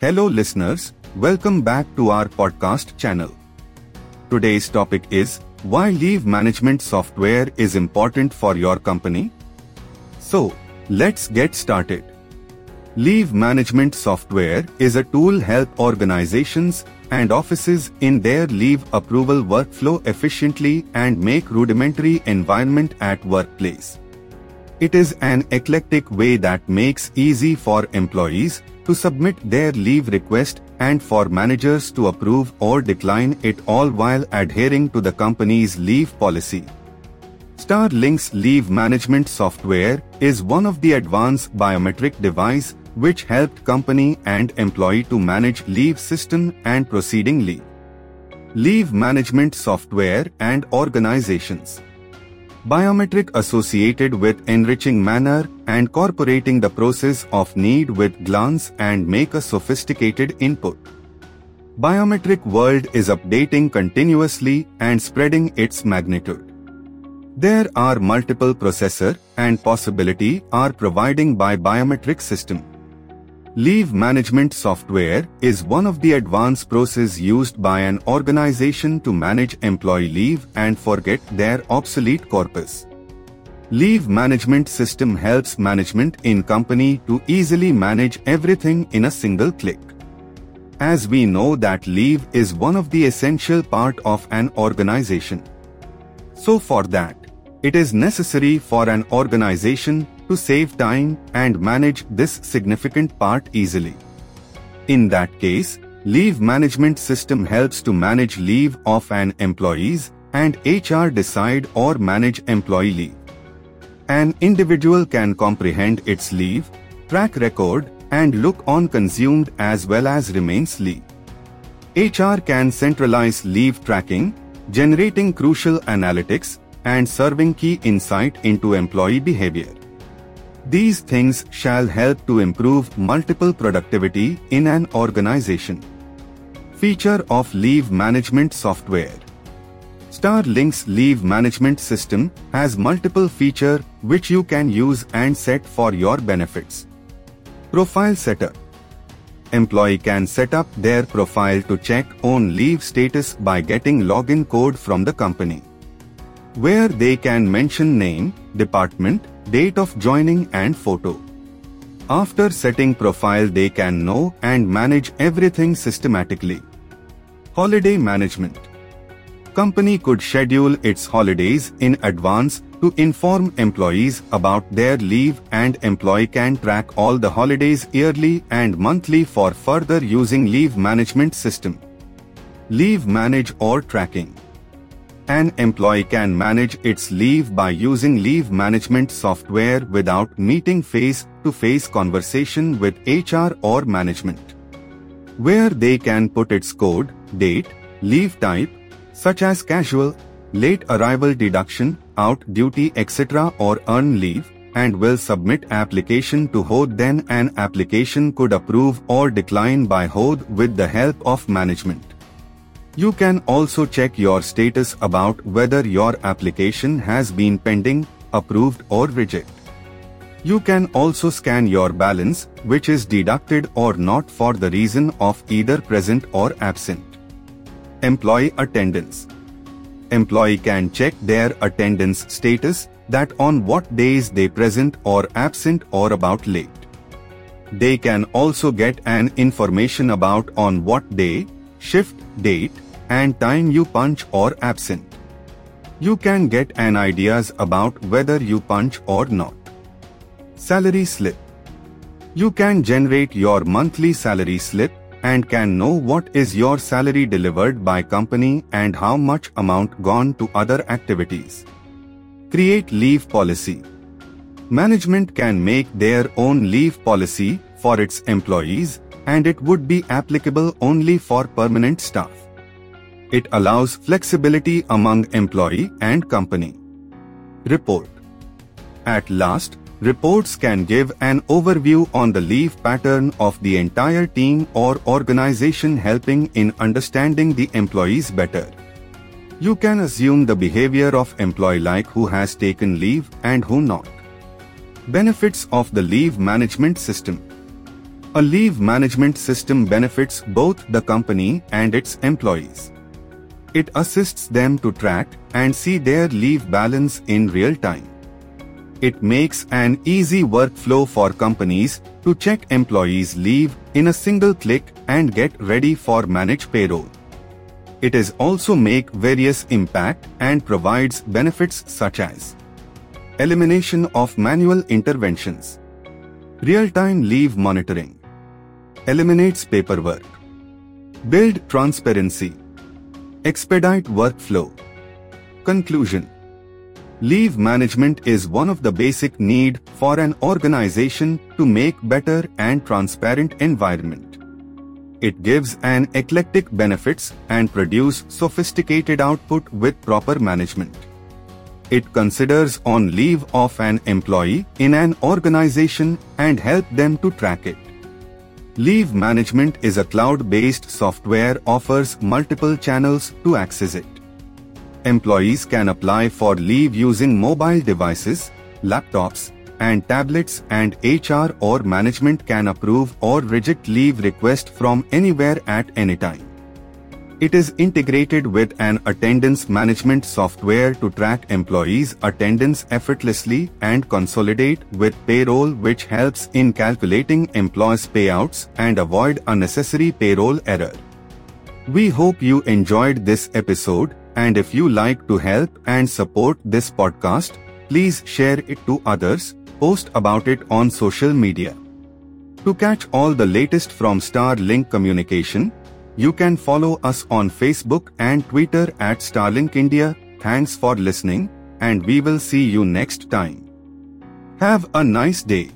Hello listeners, welcome back to our podcast channel. Today's topic is why leave management software is important for your company. So, let's get started. Leave management software is a tool help organizations and offices in their leave approval workflow efficiently and make rudimentary environment at workplace. It is an eclectic way that makes easy for employees to submit their leave request and for managers to approve or decline it all while adhering to the company's leave policy. Starlink's leave management software is one of the advanced biometric device which helped company and employee to manage leave system and proceeding leave. Leave management software and organizations. Biometric associated with enriching manner and incorporating the process of need with glance and make a sophisticated input. Biometric world is updating continuously and spreading its magnitude. There are multiple processor and possibility are providing by biometric system. Leave management software is one of the advanced processes used by an organization to manage employee leave and forget their obsolete corpus. Leave management system helps management in company to easily manage everything in a single click. As we know that leave is one of the essential part of an organization. So for that, it is necessary for an organization to save time and manage this significant part easily. In that case, leave management system helps to manage leave of an employees and HR decide or manage employee leave. An individual can comprehend its leave, track record, and look on consumed as well as remains leave. HR can centralize leave tracking, generating crucial analytics, and serving key insight into employee behavior. These things shall help to improve multiple productivity in an organization. Feature of Leave Management Software Starlink's leave management system has multiple feature which you can use and set for your benefits. Profile Setter Employee can set up their profile to check own leave status by getting login code from the company. Where they can mention name, department, date of joining and photo. After setting profile they can know and manage everything systematically. Holiday Management Company could schedule its holidays in advance to inform employees about their leave and employee can track all the holidays yearly and monthly for further using leave management system. Leave manage or tracking. An employee can manage its leave by using leave management software without meeting face-to-face conversation with HR or management. Where they can put its code, date, leave type, such as casual, late arrival deduction, out duty etc. or earn leave, and will submit application to HOD then an application could approve or decline by HOD with the help of management. You can also check your status about whether your application has been pending, approved or rejected. You can also scan your balance, which is deducted or not for the reason of either present or absent. Employee attendance. Employee can check their attendance status that on what days they present or absent or about late. They can also get an information about on what day, shift, date, and time you punch or absent. You can get an ideas about whether you punch or not. Salary slip. You can generate your monthly salary slip and can know what is your salary delivered by company and how much amount gone to other activities. Create leave policy. Management can make their own leave policy for its employees and it would be applicable only for permanent staff. It allows flexibility among employee and company. Report. At last, reports can give an overview on the leave pattern of the entire team or organization helping in understanding the employees better. You can assume the behavior of employee like who has taken leave and who not. Benefits of the leave management system. A leave management system benefits both the company and its employees. It assists them to track and see their leave balance in real time. It makes an easy workflow for companies to check employees' leave in a single click and get ready for managed payroll. It is also make various impact and provides benefits such as elimination of manual interventions, real-time leave monitoring, eliminates paperwork, build transparency, expedite workflow. Conclusion Leave management is one of the basic need for an organization to make better and transparent environment. It gives an eclectic benefits and produce sophisticated output with proper management. It considers on leave of an employee in an organization and help them to track it. Leave management is a cloud-based software offers multiple channels to access it. Employees can apply for leave using mobile devices, laptops, and tablets and HR or management can approve or reject leave request from anywhere at any time. It is integrated with an attendance management software to track employees' attendance effortlessly and consolidate with payroll which helps in calculating employees' payouts and avoid unnecessary payroll error. We hope you enjoyed this episode and if you like to help and support this podcast, please share it to others post about it on social media. To catch all the latest from Starlink Communication, you can follow us on Facebook and Twitter at Starlink India. Thanks for listening, and we will see you next time. Have a nice day.